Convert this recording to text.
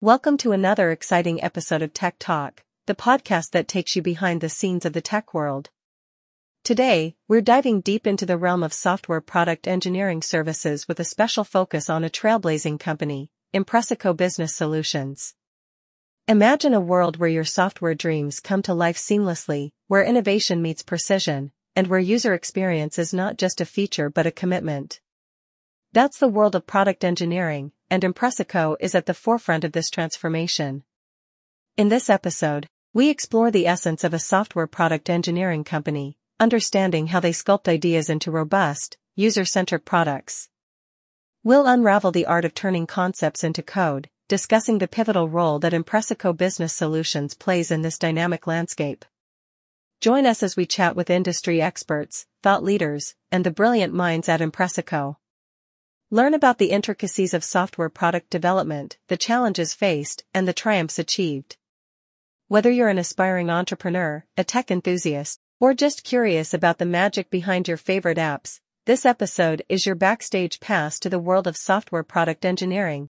Welcome to another exciting episode of Tech Talk, the podcast that takes you behind the scenes of the tech world. Today, we're diving deep into the realm of software product engineering services with a special focus on a trailblazing company, Impressico Business Solutions. Imagine a world where your software dreams come to life seamlessly, where innovation meets precision, and where user experience is not just a feature but a commitment. That's the world of product engineering, and Impressico is at the forefront of this transformation. In this episode, we explore the essence of a software product engineering company, understanding how they sculpt ideas into robust, user-centric products. We'll unravel the art of turning concepts into code, discussing the pivotal role that Impressico Business Solutions plays in this dynamic landscape. Join us as we chat with industry experts, thought leaders, and the brilliant minds at Impressico. Learn about the intricacies of software product development, the challenges faced, and the triumphs achieved. Whether you're an aspiring entrepreneur, a tech enthusiast, or just curious about the magic behind your favorite apps, this episode is your backstage pass to the world of software product engineering.